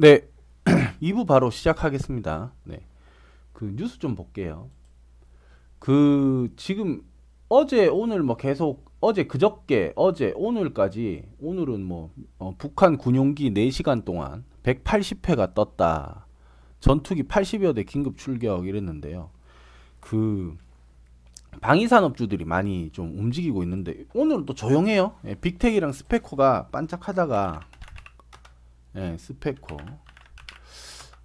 네. 2부 바로 시작하겠습니다. 네. 그 뉴스 좀 볼게요. 그 지금 어제 오늘 뭐 계속 어제 그저께 어제 오늘까지 오늘은 뭐 어, 북한 군용기 4시간 동안 180회가 떴다. 전투기 80여 대 긴급 출격 이랬는데요. 그 방위산업주들이 많이 좀 움직이고 있는데 오늘은 또 조용해요. 예, 빅텍이랑 스페코가 반짝하다가 예, 스페코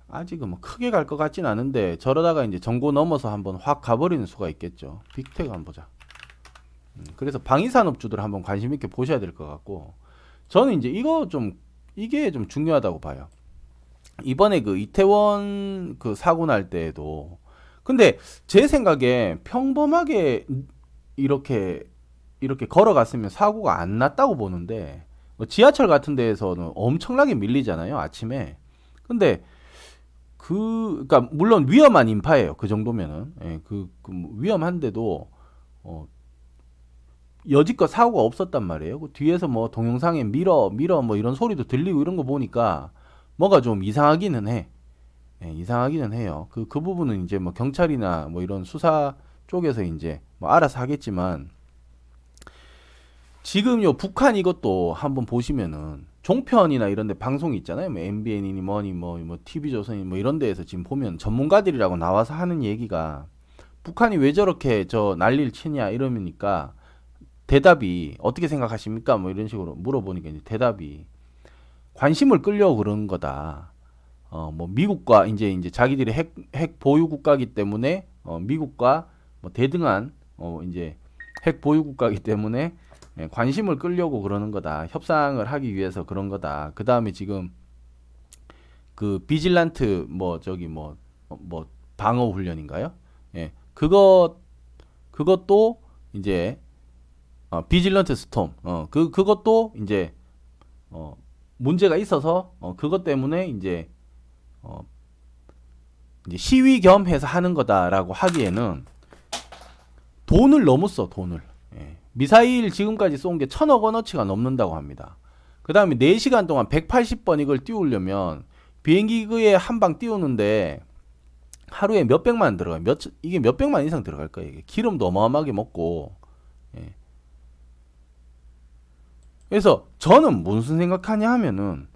아직은 뭐 크게 갈 것 같진 않은데 저러다가 이제 정고 넘어서 한번 확 가버리는 수가 있겠죠. 빅텍 한번 보자. 음, 그래서 방위산업주들 한번 관심 있게 보셔야 될 것 같고 저는 이제 이거 좀 이게 좀 중요하다고 봐요. 이번에 그 이태원 그 사고 날 때에도 근데 제 생각에 평범하게 이렇게 이렇게 걸어갔으면 사고가 안 났다고 보는데 뭐 지하철 같은 데에서는 엄청나게 밀리잖아요 아침에. 근데 그 그러니까 물론 위험한 인파예요 그 정도면은. 예, 그, 그뭐 위험한데도 어 여지껏 사고가 없었단 말이에요. 그 뒤에서 뭐 동영상에 밀어 밀어 뭐 이런 소리도 들리고 이런 거 보니까 뭐가 좀 이상하기는 해. 예, 이상하기는 해요. 그, 그 부분은 이제 뭐 경찰이나 뭐 이런 수사 쪽에서 이제 뭐 알아서 하겠지만 지금 요 북한 이것도 한번 보시면은 종편이나 이런 데 방송이 있잖아요. 뭐 MBN이니 뭐니 뭐, 뭐 TV조선이 뭐 이런 데에서 지금 보면 전문가들이라고 나와서 하는 얘기가 북한이 왜 저렇게 저 난리를 치냐 이러니까 대답이 어떻게 생각하십니까? 뭐 이런 식으로 물어보니까 이제 대답이 관심을 끌려고 그런 거다. 어, 뭐 미국과 이제 이제 자기들이 핵, 핵 보유 국가기 때문에 어, 미국과 뭐 대등한 어, 이제 핵 보유 국가기 때문에 예, 관심을 끌려고 그러는 거다. 협상을 하기 위해서 그런 거다. 그 다음에 지금 그 비질란트 뭐 저기 뭐뭐 어, 뭐 방어 훈련인가요? 예, 그것 그것도 이제 어, 비질런트 스톰 어, 그 그것도 이제 어, 문제가 있어서 어, 그것 때문에 이제 어, 이제 시위 겸 해서 하는 거다라고 하기에는 돈을 너무 써 돈을 예. 미사일 지금까지 쏜 게 천억 원어치가 넘는다고 합니다. 그 다음에 4시간 동안 180번 이걸 띄우려면 비행기에 한 방 띄우는데 하루에 몇백만 들어가요. 몇, 이게 몇백만 이상 들어갈 거예요. 이게 기름도 어마어마하게 먹고. 예. 그래서 저는 무슨 생각하냐 하면은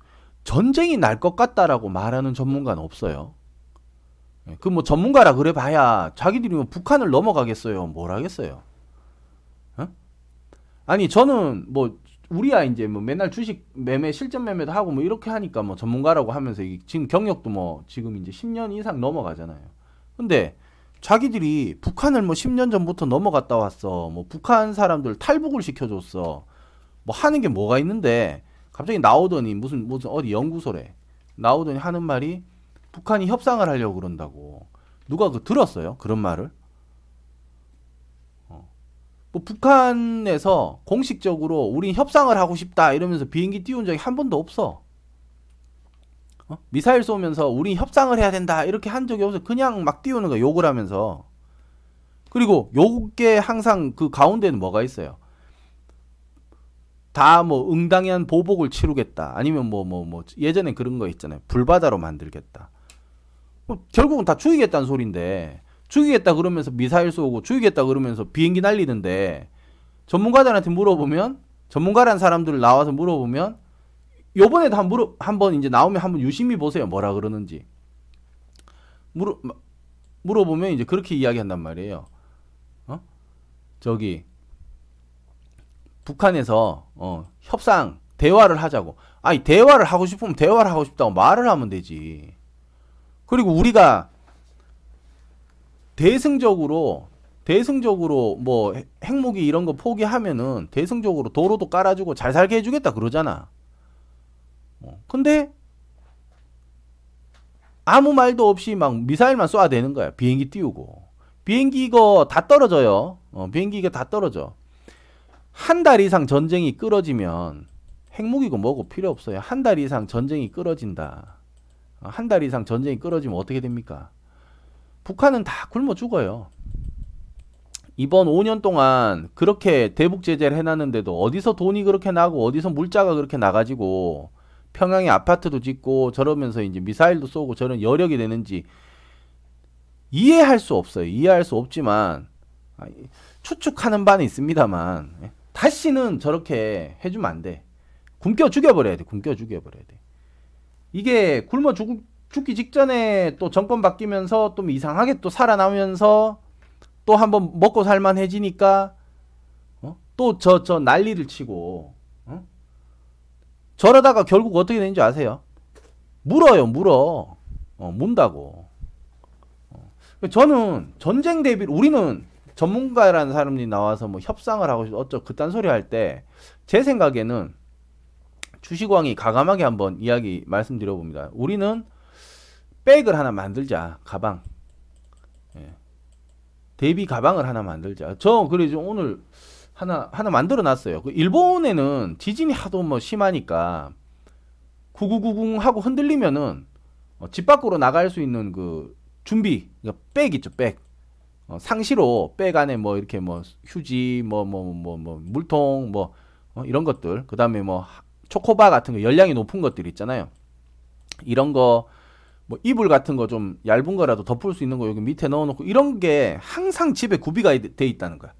전쟁이 날 것 같다라고 말하는 전문가는 없어요. 예, 그뭐 전문가라 그래 봐야 자기들이 뭐 북한을 넘어가겠어요. 뭘 하겠어요. 어? 아니 저는 뭐 우리야 이제 뭐 맨날 주식 매매 실전 매매도 하고 뭐 이렇게 하니까 뭐 전문가라고 하면서 지금 경력도 뭐 지금 이제 10년 이상 넘어가잖아요. 근데 자기들이 북한을 뭐 10년 전부터 넘어갔다 왔어. 뭐 북한 사람들 탈북을 시켜줬어. 뭐 하는 게 뭐가 있는데 갑자기 나오더니 무슨 무슨 어디 연구소래 나오더니 하는 말이 북한이 협상을 하려고 그런다고 누가 그 들었어요 그런 말을 어. 뭐 북한에서 공식적으로 우린 협상을 하고 싶다 이러면서 비행기 띄운 적이 한 번도 없어 어? 미사일 쏘면서 우린 협상을 해야 된다 이렇게 한 적이 없어 그냥 막 띄우는 거 욕을 하면서 그리고 요게 항상 그 가운데는 뭐가 있어요 다 뭐 응당한 보복을 치르겠다. 아니면 뭐 뭐 뭐 뭐, 뭐 예전에 그런 거 있잖아요. 불바다로 만들겠다. 뭐 결국은 다 죽이겠다는 소린데 죽이겠다 그러면서 미사일 쏘고 죽이겠다 그러면서 비행기 날리는데 전문가들한테 물어보면 전문가라는 사람들 나와서 물어보면 요번에도 한 물어 한번 이제 나오면 한번 유심히 보세요. 뭐라 그러는지. 물어 물어보면 이제 그렇게 이야기한단 말이에요. 어? 저기 북한에서 어, 협상 대화를 하자고. 아니 대화를 하고 싶으면 대화를 하고 싶다고 말을 하면 되지. 그리고 우리가 대승적으로 대승적으로 뭐 핵무기 이런 거 포기하면은 대승적으로 도로도 깔아주고 잘 살게 해주겠다 그러잖아. 어, 근데 아무 말도 없이 막 미사일만 쏴야 되는 거야. 비행기 띄우고. 비행기 이거 다 떨어져요. 어, 비행기 이거 다 떨어져. 한 달 이상 전쟁이 끌어지면 핵무기고 뭐고 필요 없어요. 한 달 이상 전쟁이 끌어진다. 한 달 이상 전쟁이 끌어지면 어떻게 됩니까? 북한은 다 굶어 죽어요. 이번 5년 동안 그렇게 대북 제재를 해놨는데도 어디서 돈이 그렇게 나고 어디서 물자가 그렇게 나가지고 평양에 아파트도 짓고 저러면서 이제 미사일도 쏘고 저런 여력이 되는지 이해할 수 없어요. 이해할 수 없지만 추측하는 바는 있습니다만 예, 다시는 저렇게 해주면 안 돼. 굶겨 죽여버려야 돼. 굶겨 죽여버려야 돼. 이게 굶어 죽, 죽기 직전에 또 정권 바뀌면서 좀 이상하게 또 살아나면서 또 한번 먹고 살만해지니까 어? 또저 저 난리를 치고 어? 저러다가 결국 어떻게 되는지 아세요? 물어요, 물어. 어, 문다고. 어. 저는 전쟁 대비 우리는 전문가라는 사람이 나와서 뭐 협상을 하고 어쩌 그딴 소리 할 때 제 생각에는 주식왕이 가감하게 한번 이야기 말씀드려 봅니다. 우리는 백을 하나 만들자. 가방. 예. 대비 가방을 하나 만들자. 저 그래서 오늘 하나 하나 만들어 놨어요. 그 일본에는 지진이 하도 뭐 심하니까 구구구궁 하고 흔들리면은 어, 집 밖으로 나갈 수 있는 그 준비, 백 있죠, 백. 어, 상시로 백 안에 뭐 이렇게 뭐 휴지, 뭐뭐 뭐 뭐, 뭐, 물통, 뭐 어, 이런 것들. 그 다음에 뭐 초코바 같은 거 열량이 높은 것들 있잖아요. 이런 거, 뭐 이불 같은 거 좀 얇은 거라도 덮을 수 있는 거 여기 밑에 넣어놓고 이런 게 항상 집에 구비가 돼 있다는 거야.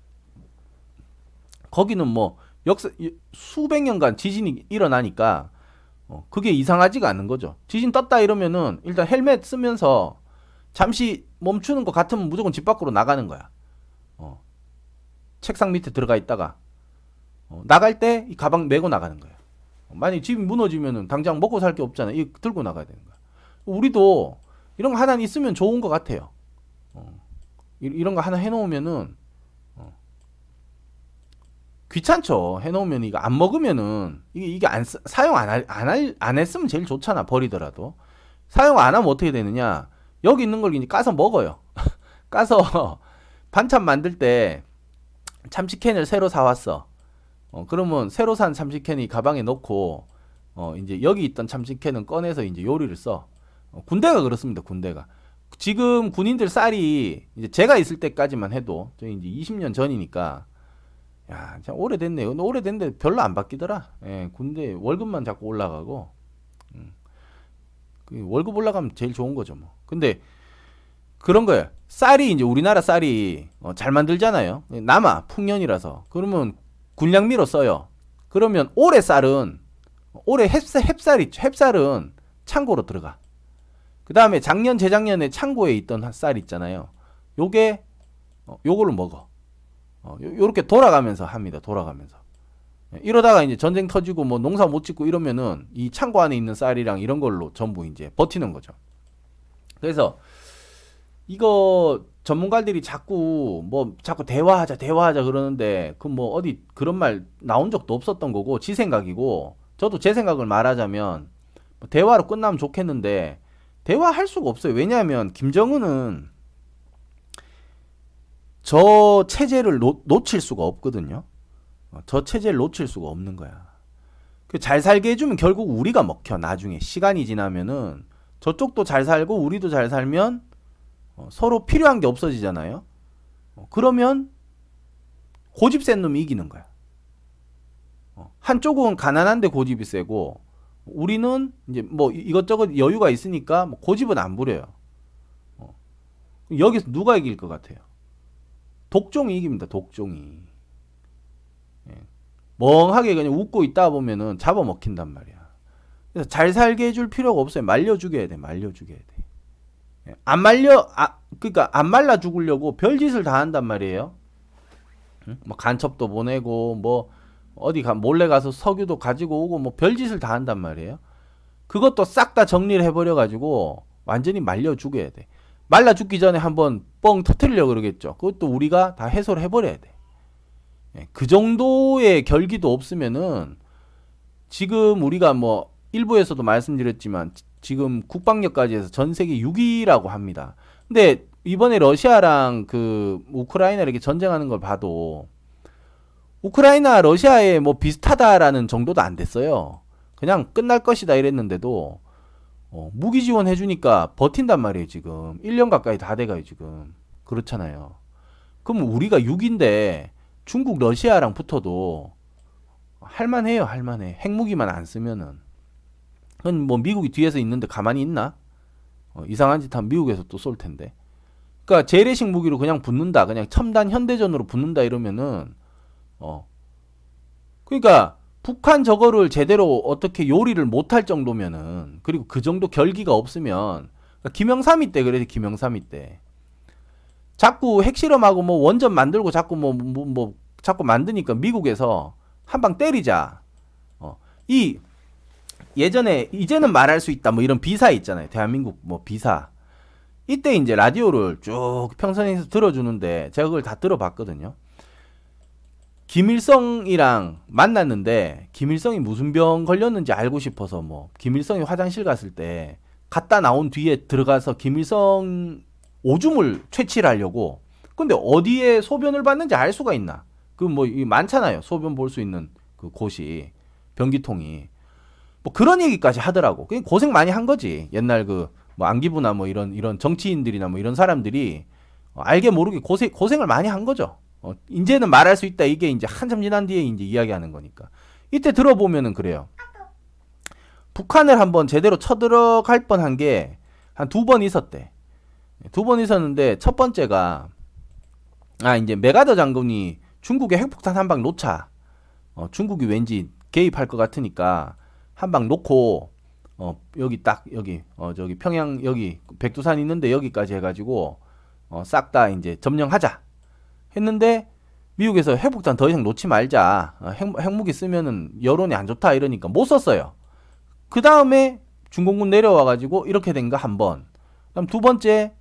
거기는 뭐 역사 수백 년간 지진이 일어나니까 어, 그게 이상하지가 않는 거죠. 지진 떴다 이러면은 일단 헬멧 쓰면서 잠시 멈추는 것 같으면 무조건 집 밖으로 나가는 거야. 어, 책상 밑에 들어가 있다가 어, 나갈 때 이 가방 메고 나가는 거야. 만약 집이 무너지면은 당장 먹고 살 게 없잖아. 이 들고 나가야 되는 거야. 우리도 이런 거 하나 있으면 좋은 것 같아요. 어, 이런 거 하나 해놓으면은 어, 귀찮죠. 해놓으면 이거 안 먹으면은 이게 이게 안 사용 안 할 안 할 안 했으면 제일 좋잖아. 버리더라도 사용 안 하면 어떻게 되느냐? 여기 있는 걸 이제 까서 먹어요. 까서 반찬 만들 때 참치캔을 새로 사왔어. 어, 그러면 새로 산 참치캔이 가방에 넣고 어, 이제 여기 있던 참치캔은 꺼내서 이제 요리를 써. 어, 군대가 그렇습니다. 군대가. 지금 군인들 쌀이 이제 제가 있을 때까지만 해도 저희 이제 20년 전이니까 야, 참 오래됐네. 요 오래됐는데 별로 안 바뀌더라. 예, 군대 월급만 자꾸 올라가고. 음. 그 월급 올라가면 제일 좋은 거죠, 뭐. 근데 그런 거예요. 쌀이 이제 우리나라 쌀이 어, 잘 만들잖아요. 남아 풍년이라서. 그러면 군량미로 써요. 그러면 올해 쌀은 올해 햅쌀, 햅쌀 있죠. 햅쌀은 창고로 들어가. 그 다음에 작년 재작년에 창고에 있던 쌀 있잖아요. 요게 어, 요걸로 먹어. 어, 요 렇게 돌아가면서 합니다. 돌아가면서. 예, 이러다가 이제 전쟁 터지고 뭐 농사 못 짓고 이러면은 이 창고 안에 있는 쌀이랑 이런 걸로 전부 이제 버티는 거죠. 그래서 이거 전문가들이 자꾸 뭐 자꾸 대화하자 대화하자 그러는데 그 뭐 어디 그런 말 나온 적도 없었던 거고 지 생각이고 저도 제 생각을 말하자면 뭐 대화로 끝나면 좋겠는데 대화할 수가 없어요. 왜냐하면 김정은은 저 체제를 놓, 놓칠 수가 없거든요. 어, 저 체제를 놓칠 수가 없는 거야. 그잘 살게 해주면 결국 우리가 먹혀. 나중에 시간이 지나면은 저쪽도 잘 살고 우리도 잘 살면 어, 서로 필요한 게 없어지잖아요. 어, 그러면 고집 센 놈이 이기는 거야. 한쪽은 가난한데 고집이 세고 우리는 이제 뭐 이것저것 여유가 있으니까 뭐 고집은 안 부려요. 여기서 누가 이길 것 같아요? 독종이 이깁니다. 독종이. 예. 멍하게 그냥 웃고 있다 보면은 잡아먹힌단 말이야. 그래서 잘 살게 해줄 필요가 없어요. 말려 죽여야 돼. 말려 죽여야 돼. 예. 안 말려 아 그러니까 안 말라 죽으려고 별짓을 다 한단 말이에요. 응? 뭐 간첩도 보내고 뭐 어디 가 몰래 가서 석유도 가지고 오고 뭐 별짓을 다 한단 말이에요. 그것도 싹 다 정리를 해버려 가지고 완전히 말려 죽여야 돼. 말라 죽기 전에 한번 뻥 터트리려고 그러겠죠. 그것도 우리가 다 해소를 해버려야 돼. 예, 그 정도의 결기도 없으면은 지금 우리가 뭐 일부에서도 말씀드렸지만 지금 국방력까지 해서 전 세계 6위라고 합니다. 근데 이번에 러시아랑 그 우크라이나 이렇게 전쟁하는 걸 봐도 우크라이나 러시아에 뭐 비슷하다라는 정도도 안 됐어요. 그냥 끝날 것이다 이랬는데도 어, 무기 지원해 주니까 버틴단 말이에요, 지금. 1년 가까이 다 돼가요, 지금. 그렇잖아요. 그럼 우리가 6인데 중국, 러시아랑 붙어도 할만해요, 할만해. 핵무기만 안 쓰면은. 그건 뭐 미국이 뒤에서 있는데 가만히 있나? 어, 이상한 짓 하면 미국에서 또 쏠 텐데. 그러니까 재래식 무기로 그냥 붙는다. 그냥 첨단 현대전으로 붙는다 이러면은 어. 그러니까 북한 저거를 제대로 어떻게 요리를 못할 정도면은 그리고 그 정도 결기가 없으면 그러니까 김영삼이 때 그래 김영삼이 때 자꾸 핵실험하고 뭐 원전 만들고 자꾸 뭐, 뭐, 뭐 자꾸 만드니까 미국에서 한 방 때리자. 어. 이 예전에 이제는 말할 수 있다 뭐 이런 비사 있잖아요. 대한민국 뭐 비사. 이때 이제 라디오를 쭉 평선에서 들어주는데 제가 그걸 다 들어봤거든요. 김일성이랑 만났는데 김일성이 무슨 병 걸렸는지 알고 싶어서 뭐 김일성이 화장실 갔을 때 갔다 나온 뒤에 들어가서 김일성 오줌을 채취하려고 근데 어디에 소변을 봤는지 알 수가 있나? 그 뭐 많잖아요. 소변 볼 수 있는 그 곳이 변기통이 뭐 그런 얘기까지 하더라고. 그 고생 많이 한 거지. 옛날 그 뭐 안기부나 뭐 이런 이런 정치인들이나 뭐 이런 사람들이 어, 알게 모르게 고생 고생을 많이 한 거죠. 어, 이제는 말할 수 있다. 이게 이제 한참 지난 뒤에 이제 이야기하는 거니까. 이때 들어보면은 그래요. 북한을 한번 제대로 쳐들어갈 뻔한 게 한 두 번 있었대. 두 번 있었는데 첫 번째가 아 이제 메가더 장군이 중국에 핵폭탄 한 방 놓자. 어, 중국이 왠지 개입할 것 같으니까 한 방 놓고 어 여기 딱 여기 어 저기 평양 여기 백두산 있는데 여기까지 해가지고 어싹 다 이제 점령하자 했는데 미국에서 핵폭탄 더 이상 놓지 말자 어, 핵, 핵무기 쓰면은 여론이 안 좋다 이러니까 못 썼어요. 그 다음에 중공군 내려와가지고 이렇게 된 거 한 번. 그다음 두 번째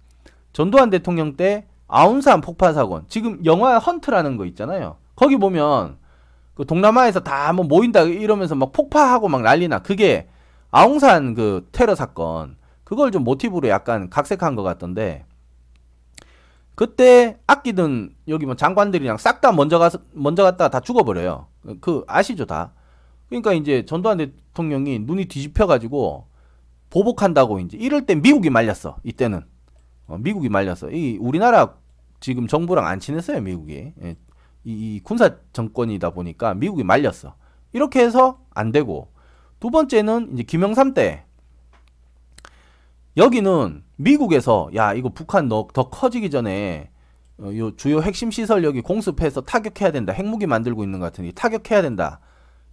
전두환 대통령 때 아운산 폭파 사건. 지금 영화 헌트라는 거 있잖아요. 거기 보면 그 동남아에서 다 뭐 모인다 이러면서 막 폭파하고 막 난리나. 그게 아웅산 그 테러 사건. 그걸 좀 모티브로 약간 각색한 것 같던데. 그때 아끼던 여기 뭐 장관들이랑 싹 다 먼저 가서 먼저 갔다가 다 죽어버려요. 그 아시죠 다. 그러니까 이제 전두환 대통령이 눈이 뒤집혀 가지고 보복한다고 이제 이럴 때 미국이 말렸어. 이때는 어, 미국이 말렸어. 이 우리나라 지금 정부랑 안 친했어요 미국이. 예, 이, 이 군사 정권이다 보니까 미국이 말렸어. 이렇게 해서 안 되고 두 번째는 이제 김영삼 때 여기는 미국에서 야 이거 북한 너, 더 커지기 전에 어, 요 주요 핵심 시설 여기 공습해서 타격해야 된다. 핵무기 만들고 있는 것 같으니 타격해야 된다.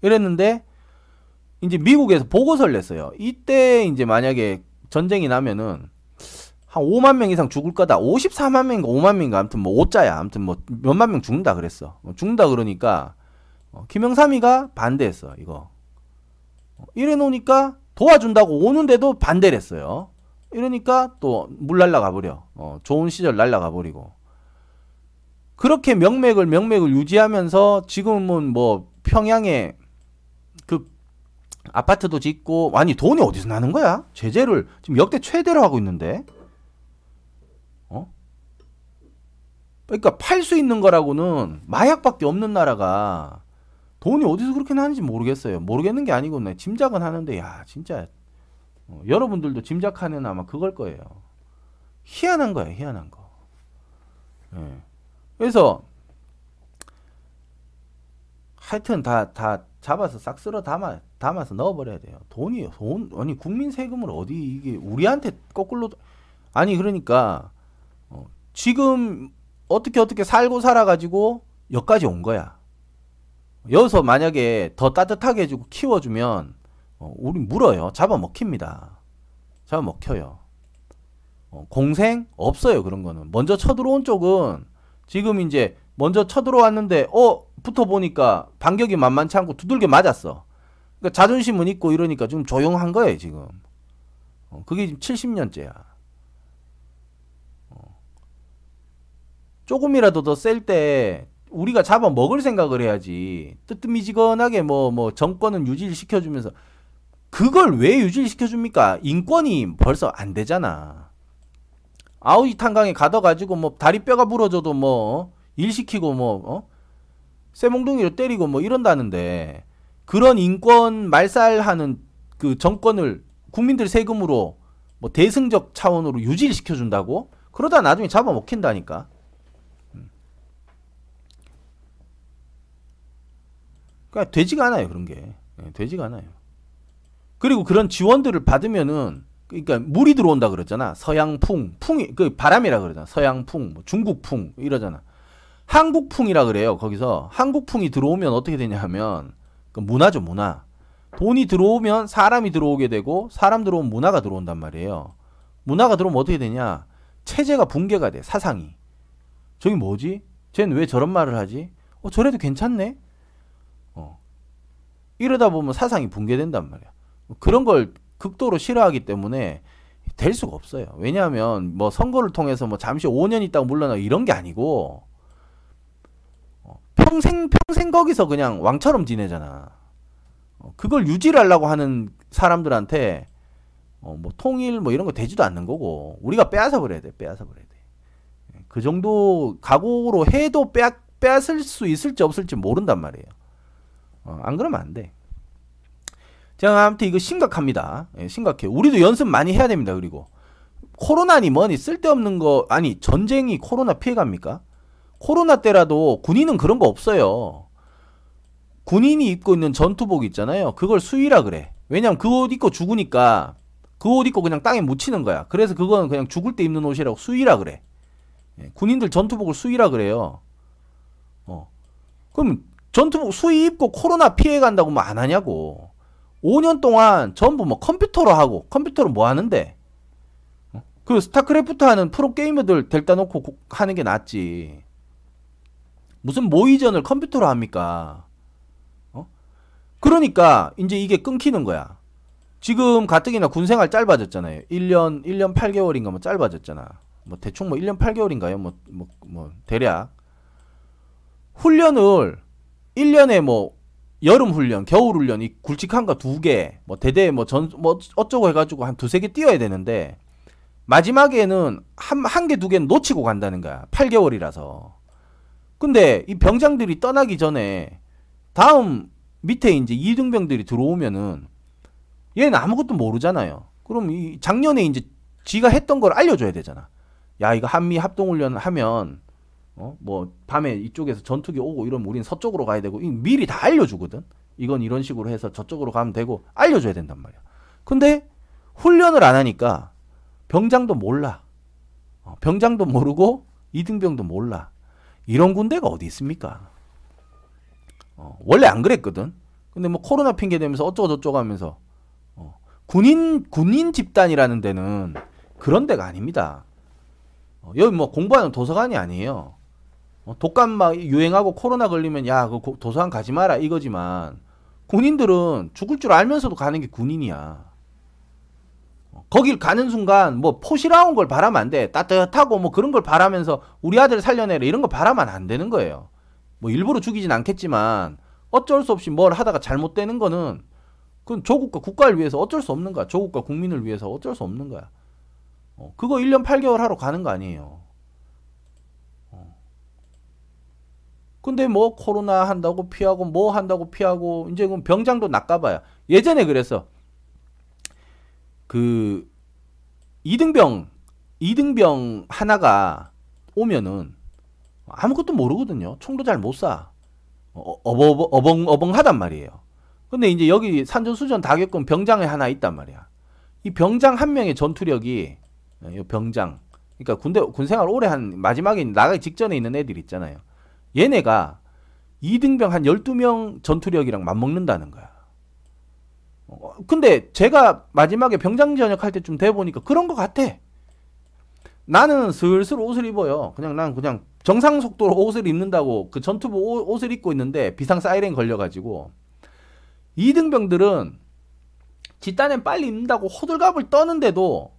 이랬는데 이제 미국에서 보고서를 냈어요. 이때 이제 만약에 전쟁이 나면은 한 5만 명 이상 죽을 거다. 54만 명인가 5만 명인가 아무튼 뭐 5자야. 아무튼 뭐 몇만 명 죽는다 그랬어. 뭐 죽는다 그러니까 어, 김영삼이가 반대했어. 이거. 어, 이래 놓으니까 도와준다고 오는데도 반대를 했어요. 이러니까 또 물 날라가 버려. 어, 좋은 시절 날라가 버리고. 그렇게 명맥을 명맥을 유지하면서 지금은 뭐 평양에 그 아파트도 짓고 아니 돈이 어디서 나는 거야? 제재를 지금 역대 최대로 하고 있는데. 그러니까 팔 수 있는 거라고는 마약밖에 없는 나라가 돈이 어디서 그렇게 나는지 모르겠어요. 모르겠는 게 아니고 내 짐작은 하는데 야 진짜 어, 여러분들도 짐작하는 아마 그걸 거예요. 희한한 거야 희한한 거. 예. 그래서 하여튼 다 다 잡아서 싹 쓸어 담아 담아서 넣어버려야 돼요. 돈이 돈 아니 국민 세금을 어디 이게 우리한테 거꾸로 아니 그러니까 어, 지금 어떻게 어떻게 살고 살아가지고 여기까지 온 거야. 여기서 만약에 더 따뜻하게 해주고 키워주면 어, 우리 물어요. 잡아먹힙니다. 잡아먹혀요. 어, 공생 없어요 그런 거는. 먼저 쳐들어온 쪽은 지금 이제 먼저 쳐들어왔는데 어 붙어 보니까 반격이 만만치 않고 두들겨 맞았어. 그러니까 자존심은 있고 이러니까 좀 조용한 거예요 지금. 어, 그게 지금 70년째야. 조금이라도 더 셀 때 우리가 잡아 먹을 생각을 해야지. 뜨뜻미지근하게 뭐, 뭐, 정권은 유지를 시켜주면서 그걸 왜 유지를 시켜줍니까? 인권이 벌써 안 되잖아. 아우지 탄강에 가둬가지고 뭐 다리뼈가 부러져도 뭐 일 시키고 뭐, 어? 쇠몽둥이로 때리고 뭐 이런다는데 그런 인권 말살하는 그 정권을 국민들 세금으로 뭐 대승적 차원으로 유지를 시켜준다고? 그러다 나중에 잡아먹힌다니까. 그러니까 되지가 않아요 그런 게 네, 되지가 않아요. 그리고 그런 지원들을 받으면은 그러니까 물이 들어온다 그러잖아. 서양풍, 풍이 그 바람이라 그러잖아. 서양풍, 뭐 중국풍 이러잖아. 한국풍이라 그래요. 거기서 한국풍이 들어오면 어떻게 되냐 하면 그 문화죠, 문화. 돈이 들어오면 사람이 들어오게 되고 사람 들어오면 문화가 들어온단 말이에요. 문화가 들어오면 어떻게 되냐? 체제가 붕괴가 돼. 사상이. 저기 뭐지? 쟤는 왜 저런 말을 하지? 어, 저래도 괜찮네? 어. 이러다 보면 사상이 붕괴된단 말이야. 그런 걸 극도로 싫어하기 때문에 될 수가 없어요. 왜냐하면 뭐 선거를 통해서 뭐 잠시 5년 있다가 물러나 이런 게 아니고 어, 평생 평생 거기서 그냥 왕처럼 지내잖아. 어, 그걸 유지를 하려고 하는 사람들한테 어, 뭐 통일 뭐 이런 거 되지도 않는 거고 우리가 빼앗아 버려야 돼. 빼앗아 버려야 돼. 그 정도 각오로 해도 빼앗, 빼앗을 수 있을지 없을지 모른단 말이에요. 어, 안 그러면 안 돼. 제가 아무튼 이거 심각합니다. 예, 심각해. 우리도 연습 많이 해야 됩니다. 그리고 코로나니 뭐니 쓸데없는 거 아니 전쟁이 코로나 피해갑니까? 코로나 때라도 군인은 그런 거 없어요. 군인이 입고 있는 전투복 있잖아요. 그걸 수위라 그래. 왜냐면 그 옷 입고 죽으니까 그 옷 입고 그냥 땅에 묻히는 거야. 그래서 그건 그냥 죽을 때 입는 옷이라고 수위라 그래. 예, 군인들 전투복을 수위라 그래요. 어. 그럼 전투복 수위 입고 코로나 피해 간다고 뭐 안 하냐고. 5년 동안 전부 뭐 컴퓨터로 하고 컴퓨터로 뭐 하는데? 어? 그 스타크래프트 하는 프로 게이머들 델다 놓고 하는 게 낫지. 무슨 모의전을 컴퓨터로 합니까? 어? 그러니까 이제 이게 끊기는 거야. 지금 가뜩이나 군생활 짧아졌잖아요. 1년 1년 8개월인가 뭐 짧아졌잖아. 뭐 대충 뭐 1년 8개월인가요? 뭐 뭐, 뭐 대략. 훈련을 1년에 뭐 여름 훈련, 겨울 훈련 이 굵직한 거 두 개, 뭐 대대 뭐전뭐 어쩌고 해가지고 한 두세 개 뛰어야 되는데 마지막에는 한 한 개 두 개는 놓치고 간다는 거야. 8개월이라서. 근데 이 병장들이 떠나기 전에 다음 밑에 이제 이등병들이 들어오면은 얘는 아무것도 모르잖아요. 그럼 이 작년에 이제 지가 했던 걸 알려줘야 되잖아. 야 이거 한미 합동훈련 하면 어? 뭐 밤에 이쪽에서 전투기 오고 이러면 우리는 서쪽으로 가야 되고 미리 다 알려주거든. 이건 이런 식으로 해서 저쪽으로 가면 되고 알려줘야 된단 말이야. 근데 훈련을 안 하니까 병장도 몰라. 어, 병장도 모르고 이등병도 몰라. 이런 군대가 어디 있습니까? 어, 원래 안 그랬거든. 근데 뭐 코로나 핑계 대면서 어쩌고 저쩌고 하면서 어, 군인 군인 집단이라는 데는 그런 데가 아닙니다. 어, 여기 뭐 공부하는 도서관이 아니에요. 어, 독감 막 유행하고 코로나 걸리면 야, 그 도서관 가지 마라 이거지만 군인들은 죽을 줄 알면서도 가는 게 군인이야. 어, 거길 가는 순간 뭐 포시라운 걸 바라면 안 돼. 따뜻하고 뭐 그런 걸 바라면서 우리 아들 살려내라 이런 거 바라면 안 되는 거예요. 뭐 일부러 죽이진 않겠지만 어쩔 수 없이 뭘 하다가 잘못되는 거는 그건 조국과 국가를 위해서 어쩔 수 없는 거야. 조국과 국민을 위해서 어쩔 수 없는 거야. 어, 그거 1년 8개월 하러 가는 거 아니에요. 근데 뭐 코로나 한다고 피하고 뭐 한다고 피하고 이제 병장도 낚아봐요. 예전에 그래서 그 이등병 이등병 하나가 오면은 아무것도 모르거든요. 총도 잘 못 쏴. 어, 어벙 어벙 어벙하단 말이에요. 근데 이제 여기 산전수전 다 겪은 병장이 하나 있단 말이야. 이 병장 한 명의 전투력이 어, 병장 그러니까 군대 군 생활 오래 한 마지막에 나가기 직전에 있는 애들 있잖아요. 얘네가 2등병 한 12명 전투력이랑 맞먹는다는 거야. 어, 근데 제가 마지막에 병장 전역할 때쯤 돼 보니까 그런 것 같아. 나는 슬슬 옷을 입어요. 그냥 난 그냥 정상 속도로 옷을 입는다고 그 전투복 옷을 입고 있는데 비상 사이렌 걸려가지고 2등병들은 뒷단엔 빨리 입는다고 호들갑을 떠는데도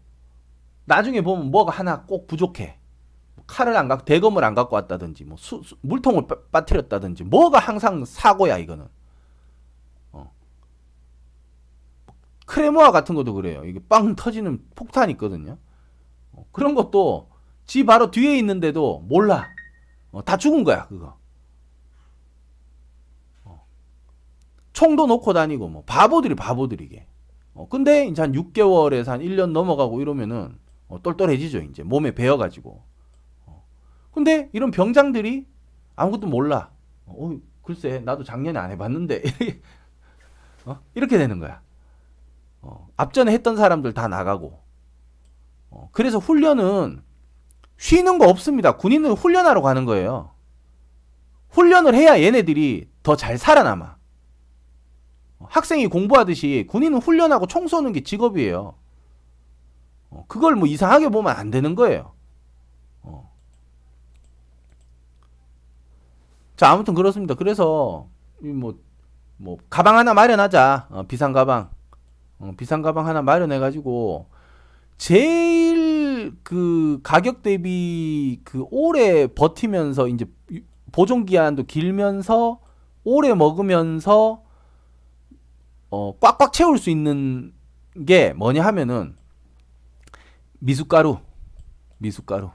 나중에 보면 뭐가 하나 꼭 부족해. 칼을 안 갖고 대검을 안 갖고 왔다든지 뭐 수, 수, 물통을 빠, 빠뜨렸다든지 뭐가 항상 사고야 이거는. 어. 크레모아 같은 것도 그래요. 이게 빵 터지는 폭탄 있거든요. 어, 그런 것도 지 바로 뒤에 있는데도 몰라. 어, 다 죽은 거야 그거. 어. 총도 놓고 다니고 뭐 바보들이 바보들이게. 어, 근데 이제 한 6개월에서 한 1년 넘어가고 이러면은 어, 똘똘해지죠 이제 몸에 배어가지고. 근데 이런 병장들이 아무것도 몰라. 어, 글쎄, 나도 작년에 안 해봤는데. 어? 이렇게 되는 거야. 어, 앞전에 했던 사람들 다 나가고. 어, 그래서 훈련은 쉬는 거 없습니다. 군인은 훈련하러 가는 거예요. 훈련을 해야 얘네들이 더 잘 살아남아. 어, 학생이 공부하듯이 군인은 훈련하고 총 쏘는 게 직업이에요. 어, 그걸 뭐 이상하게 보면 안 되는 거예요. 어. 자, 아무튼 그렇습니다. 그래서 뭐, 뭐 가방 하나 마련하자. 어, 비상 가방. 어, 비상 가방 하나 마련해 가지고 제일 그 가격 대비 그 오래 버티면서 이제 보존 기한도 길면서 오래 먹으면서 어 꽉꽉 채울 수 있는 게 뭐냐 하면은 미숫가루 미숫가루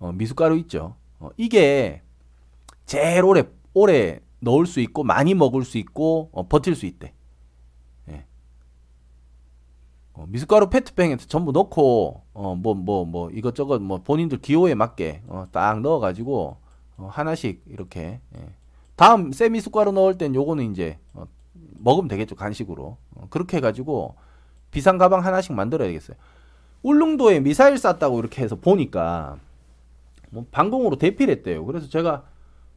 어 미숫가루 있죠. 어 이게 제일 오래 오래 넣을 수 있고 많이 먹을 수 있고 어, 버틸 수 있대. 어, 미숫가루 페트병에 전부 넣고 어뭐뭐 뭐 이것저것 뭐 본인들 기호에 맞게 어, 딱 넣어가지고 어, 하나씩 이렇게 예. 다음 새 미숫가루 넣을 땐 요거는 이제 어, 먹으면 되겠죠 간식으로 어, 그렇게 해가지고 비상 가방 하나씩 만들어야 되겠어요. 울릉도에 미사일 쐈다고 이렇게 해서 보니까 뭐 방공으로 대피했대요. 그래서 제가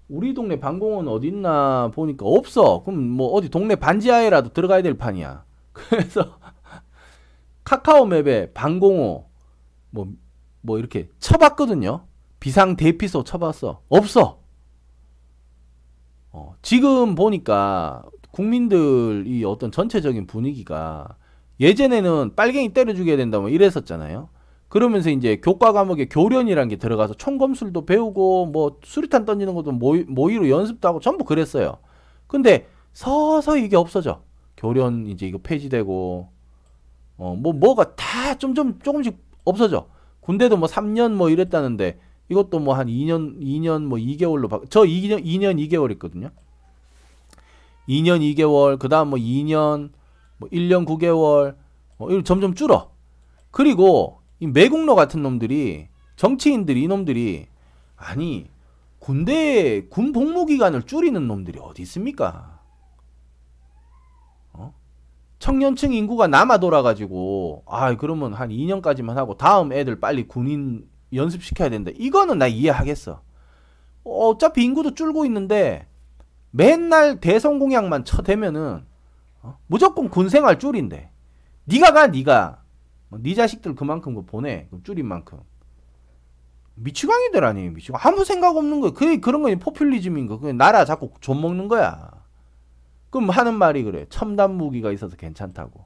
우리 동네 방공은 어디 있나 보니까 없어. 그럼 뭐 어디 동네 반지하에라도 들어가야 될 판이야. 그래서 카카오맵에 방공호 뭐, 뭐 이렇게 쳐봤거든요. 비상 대피소 쳐봤어. 없어. 어, 지금 보니까 국민들이 어떤 전체적인 분위기가 예전에는 빨갱이 때려 죽여야 된다 뭐 이랬었잖아요. 그러면서 이제 교과 과목에 교련이란 게 들어가서 총검술도 배우고 뭐 수리탄 던지는 것도 모의, 모의로 연습도 하고 전부 그랬어요. 근데 서서히 이게 없어져. 교련 이제 이거 폐지되고 어, 뭐, 뭐가 다 좀, 좀, 조금씩 없어져. 군대도 뭐 3년 뭐 이랬다는데, 이것도 뭐 한 2년, 2년 뭐 2개월로, 바... 저 2년, 2년 2개월 있거든요. 2년 2개월, 그 다음 뭐 2년, 뭐 1년 9개월, 뭐 점점 줄어. 그리고 이 매국노 같은 놈들이, 정치인들이, 이놈들이, 아니, 군대, 군 복무 기간을 줄이는 놈들이 어디 있습니까? 청년층 인구가 남아 돌아가지고 아 그러면 한 2년까지만 하고 다음 애들 빨리 군인 연습시켜야 된다. 이거는 나 이해하겠어. 어차피 인구도 줄고 있는데 맨날 대선 공약만 쳐대면은 어? 무조건 군 생활 줄인데. 네가 가뭐 네 자식들 그만큼 그 보내 줄인 만큼 미치광이들 아니에요 미치광 아무 생각 없는 거야. 그 그런 거 포퓰리즘인 거. 그 나라 자꾸 좀 먹는 거야. 그럼 하는 말이 그래. 첨단 무기가 있어서 괜찮다고.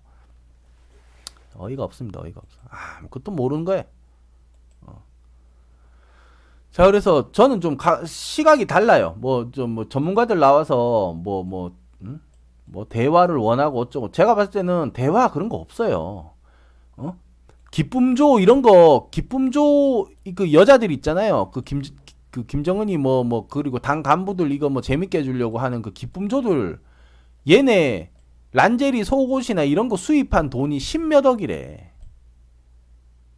어이가 없습니다. 어이가 없어. 아, 그것도 모르는 거예요. 어. 자, 그래서 저는 좀 가, 시각이 달라요. 뭐, 좀, 뭐, 전문가들 나와서, 뭐, 뭐, 음? 뭐, 대화를 원하고 어쩌고. 제가 봤을 때는 대화 그런 거 없어요. 어? 기쁨조, 이런 거, 기쁨조, 그 여자들 있잖아요. 그 김, 그 김정은이 뭐, 뭐, 그리고 당 간부들 이거 뭐 재밌게 해 주려고 하는 그 기쁨조들, 얘네 란제리 속옷이나 이런 거 수입한 돈이 십몇 억이래.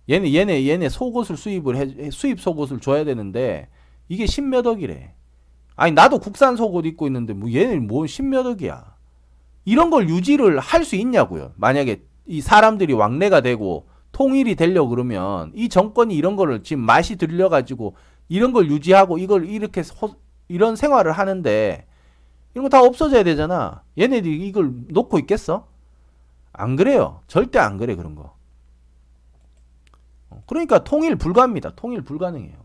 얘네 얘네 얘네 속옷을 수입을 해 수입 속옷을 줘야 되는데 이게 십몇 억이래. 아니 나도 국산 속옷 입고 있는데 뭐 얘는 뭐 십몇 억이야. 이런 걸 유지를 할 수 있냐고요. 만약에 이 사람들이 왕래가 되고 통일이 되려 그러면 이 정권이 이런 거를 지금 맛이 들려 가지고 이런 걸 유지하고 이걸 이렇게 소, 이런 생활을 하는데 이런 거 다 없어져야 되잖아. 얘네들이 이걸 놓고 있겠어? 안 그래요. 절대 안 그래, 그런 거. 어, 그러니까 통일 불가합니다. 통일 불가능해요.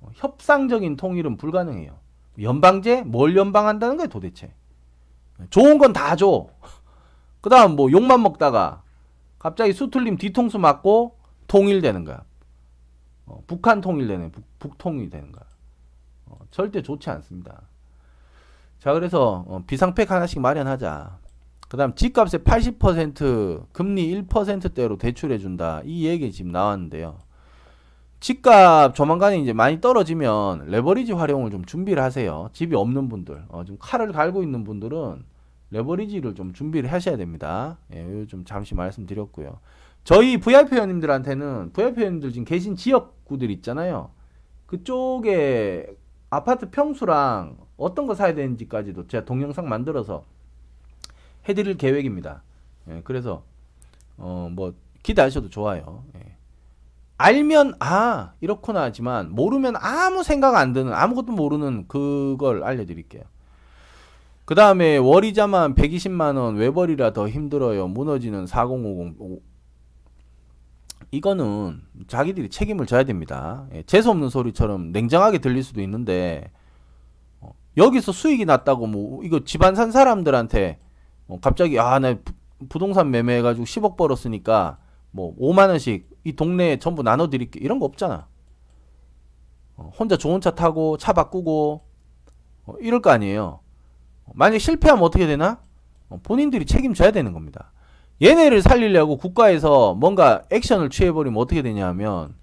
어, 협상적인 통일은 불가능해요. 연방제? 뭘 연방한다는 거야, 도대체? 좋은 건 다 줘. 그 다음 뭐 욕만 먹다가 갑자기 수틀림 뒤통수 맞고 통일되는 거야. 어, 북한 통일되는, 북, 북통이 되는 거야. 어, 절대 좋지 않습니다. 자, 그래서 어, 비상팩 하나씩 마련하자. 그 다음 집값의 80% 금리 1%대로 대출해준다. 이 얘기 지금 나왔는데요. 집값 조만간에 이제 많이 떨어지면 레버리지 활용을 좀 준비를 하세요. 집이 없는 분들, 어, 좀 칼을 갈고 있는 분들은 레버리지를 좀 준비를 하셔야 됩니다. 예, 좀 잠시 말씀드렸고요. 저희 VIP 회원님들한테는 VIP 회원님들 지금 계신 지역구들 있잖아요. 그쪽에 아파트 평수랑 어떤 거 사야 되는지까지도 제가 동영상 만들어서 해드릴 계획입니다. 예, 그래서 어 뭐 기대하셔도 좋아요. 예. 알면 아 이렇구나 하지만 모르면 아무 생각 안 드는 아무것도 모르는 그걸 알려드릴게요. 그 다음에 월이자만 120만원 외벌이라 더 힘들어요. 무너지는 4050 이거는 자기들이 책임을 져야 됩니다. 예, 재수없는 소리처럼 냉정하게 들릴 수도 있는데 어, 여기서 수익이 났다고 뭐 이거 집안 산 사람들한테 어, 갑자기 아나 부동산 매매해가지고 10억 벌었으니까 뭐 5만 원씩 이 동네에 전부 나눠드릴게 이런 거 없잖아. 어, 혼자 좋은 차 타고 차 바꾸고 어, 이럴 거 아니에요. 만약 실패하면 어떻게 되나? 어, 본인들이 책임져야 되는 겁니다. 얘네를 살리려고 국가에서 뭔가 액션을 취해버리면 어떻게 되냐 하면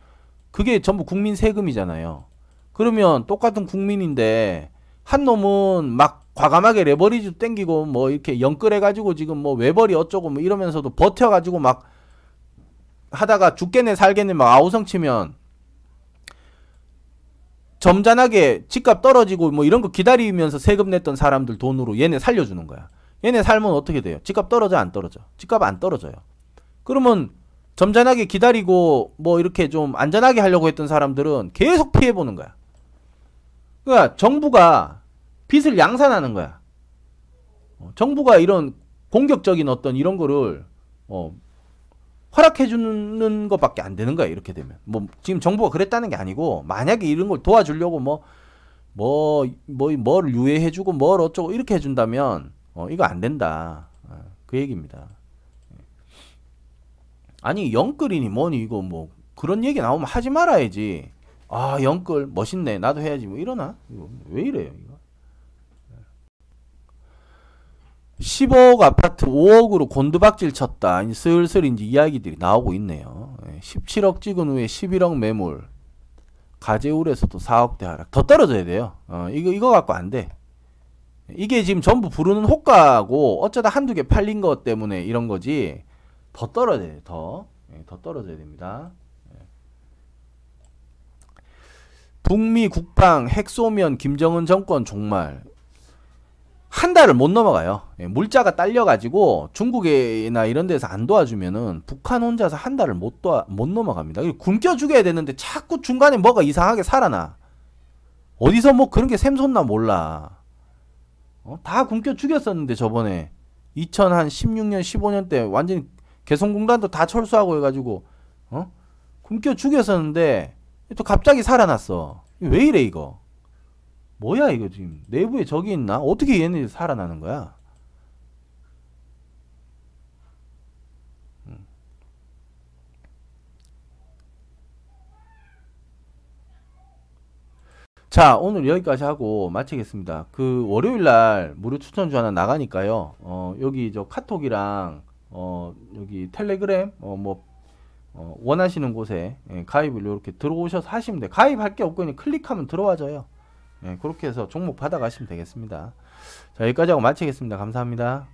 그게 전부 국민 세금이잖아요. 그러면 똑같은 국민인데 한 놈은 막 과감하게 레버리지 땡기고 뭐 이렇게 영끌해가지고 지금 뭐 외벌이 어쩌고 뭐 이러면서도 버텨가지고 막 하다가 죽겠네 살겠네 막 아우성 치면 점잖하게 집값 떨어지고 뭐 이런 거 기다리면서 세금 냈던 사람들 돈으로 얘네 살려주는 거야. 얘네 살면 어떻게 돼요? 집값 떨어져 안 떨어져? 집값 안 떨어져요. 그러면 점잖하게 기다리고 뭐 이렇게 좀 안전하게 하려고 했던 사람들은 계속 피해 보는 거야. 그러니까 정부가 빚을 양산하는 거야. 어, 정부가 이런 공격적인 어떤 이런 거를 어, 허락해 주는 것밖에 안 되는 거야 이렇게 되면. 뭐 지금 정부가 그랬다는 게 아니고 만약에 이런 걸 도와주려고 뭐 뭐 뭐뭘 유예해 주고 뭘 어쩌고 이렇게 해 준다면 어 이거 안 된다. 어, 그 얘기입니다. 아니 영끌이니 뭐니 이거 뭐 그런 얘기 나오면 하지 말아야지. 아 영끌 멋있네. 나도 해야지. 뭐 이러나? 이거 왜 이래요 이거 10억 아파트 5억으로 곤두박질 쳤다. 슬슬 이제 이야기들이 나오고 있네요. 17억 예, 찍은 후에 11억 매물. 가재울에서도 4억대 하락. 더 떨어져야 돼요. 어, 이거, 이거 갖고 안 돼. 이게 지금 전부 부르는 호가고 어쩌다 한두 개 팔린 것 때문에 이런 거지. 더 떨어져야 돼, 더. 예, 더 떨어져야 됩니다. 예. 북미 국방 핵 쏘면 김정은 정권 종말. 한 달을 못 넘어가요. 예, 물자가 딸려가지고 중국이나 이런 데서 안 도와주면은 북한 혼자서 한 달을 못 도와, 못 넘어갑니다. 굶겨 죽여야 되는데 자꾸 중간에 뭐가 이상하게 살아나. 어디서 뭐 그런 게 샘솟나 몰라. 어? 다 굶겨 죽였었는데 저번에 2016년 15년 때 완전히 개성공단도 다 철수하고 해가지고 어? 굶겨 죽였었는데 또 갑자기 살아났어. 왜 이래 이거? 뭐야 이거 지금 내부에 적이 있나? 어떻게 얘네들이 살아나는 거야? 음. 자 오늘 여기까지 하고 마치겠습니다. 그 월요일날 무료 추천주 하나 나가니까요. 어, 여기 저 카톡이랑 어, 여기 텔레그램 어, 뭐 어, 원하시는 곳에 예, 가입을 이렇게 들어오셔서 하시면 돼. 가입할 게 없고 그냥 클릭하면 들어와져요. 예, 그렇게 해서 종목 받아가시면 되겠습니다. 자, 여기까지 하고 마치겠습니다. 감사합니다.